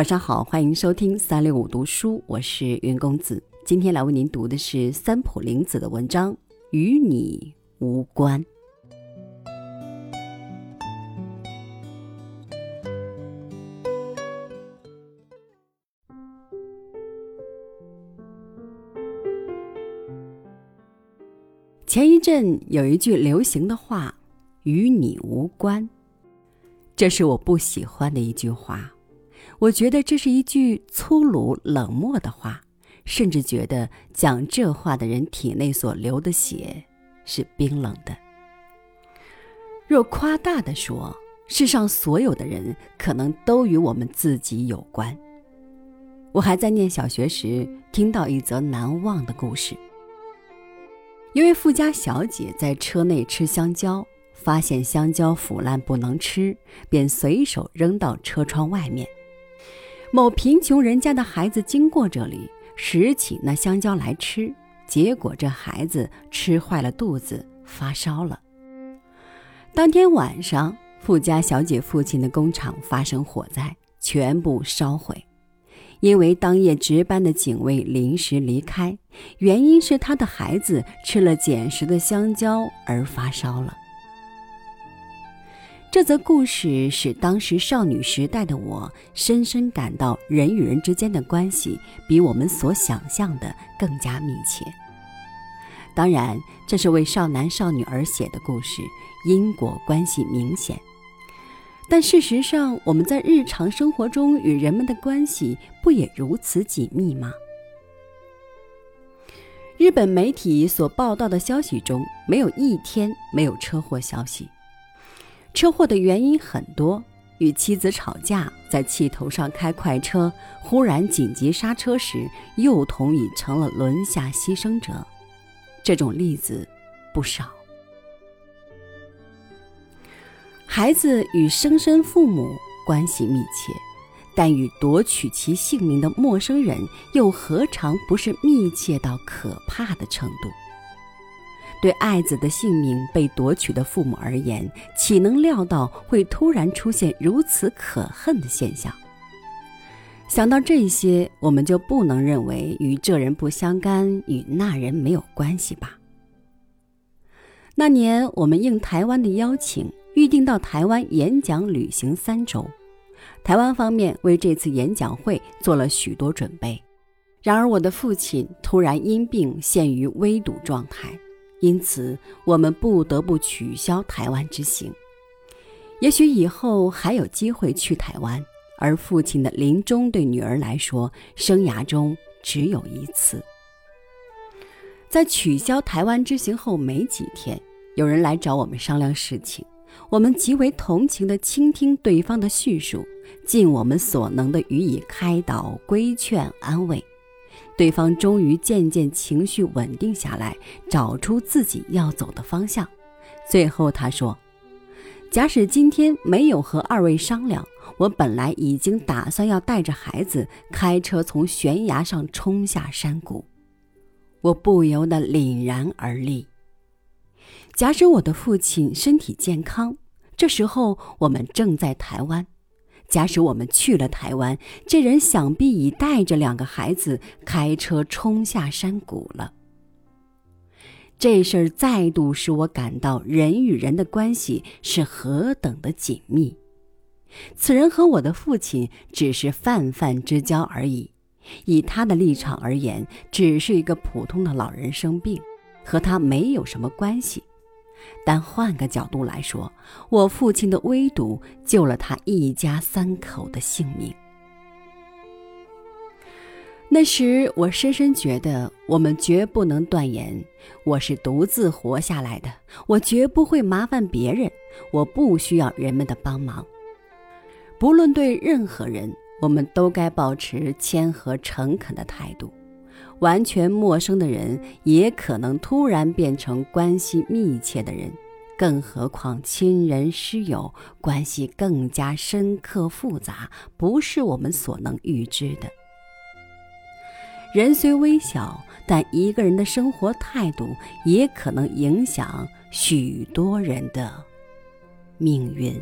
晚上好，欢迎收听三六五读书，我是云公子。今天来为您读的是三浦玲子的文章《与你无关》。前一阵有一句流行的话：“与你无关。”这是我不喜欢的一句话。我觉得这是一句粗鲁冷漠的话，甚至觉得讲这话的人体内所流的血是冰冷的。若夸大的说，世上所有的人可能都与我们自己有关。我还在念小学时听到一则难忘的故事：一位富家小姐在车内吃香蕉，发现香蕉腐烂不能吃，便随手扔到车窗外面。某贫穷人家的孩子经过这里，拾起那香蕉来吃，结果这孩子吃坏了肚子，发烧了。当天晚上，富家小姐父亲的工厂发生火灾，全部烧毁。因为当夜值班的警卫临时离开，原因是他的孩子吃了捡拾的香蕉而发烧了。这则故事使当时少女时代的我深深感到，人与人之间的关系比我们所想象的更加密切。当然，这是为少男少女而写的故事，因果关系明显。但事实上，我们在日常生活中与人们的关系不也如此紧密吗？日本媒体所报道的消息中，没有一天没有车祸消息。车祸的原因很多：与妻子吵架，在气头上开快车，忽然紧急刹车时，幼童已成了轮下牺牲者。这种例子不少。孩子与生身父母关系密切，但与夺取其性命的陌生人又何尝不是密切到可怕的程度？对爱子的性命被夺取的父母而言，岂能料到会突然出现如此可恨的现象？想到这些，我们就不能认为与这人不相干，与那人没有关系吧？那年，我们应台湾的邀请，预定到台湾演讲旅行三周。台湾方面为这次演讲会做了许多准备，然而我的父亲突然因病陷于危堵状态。因此，我们不得不取消台湾之行。也许以后还有机会去台湾，而父亲的临终对女儿来说，生涯中只有一次。在取消台湾之行后没几天，有人来找我们商量事情，我们极为同情地倾听对方的叙述，尽我们所能地予以开导、规劝、安慰。对方终于渐渐情绪稳定下来，找出自己要走的方向。最后他说：“假使今天没有和二位商量，我本来已经打算要带着孩子开车从悬崖上冲下山谷。”我不由得凛然而立。假使我的父亲身体健康，这时候我们正在台湾。假使我们去了台湾，这人想必已带着两个孩子开车冲下山谷了。这事儿再度使我感到人与人的关系是何等的紧密。此人和我的父亲只是泛泛之交而已，以他的立场而言，只是一个普通的老人生病，和他没有什么关系。但换个角度来说，我父亲的危堵救了他一家三口的性命。那时，我深深觉得，我们绝不能断言我是独自活下来的，我绝不会麻烦别人，我不需要人们的帮忙。不论对任何人，我们都该保持谦和诚恳的态度。完全陌生的人也可能突然变成关系密切的人，更何况亲人师友关系更加深刻复杂，不是我们所能预知的。人虽微小，但一个人的生活态度也可能影响许多人的命运。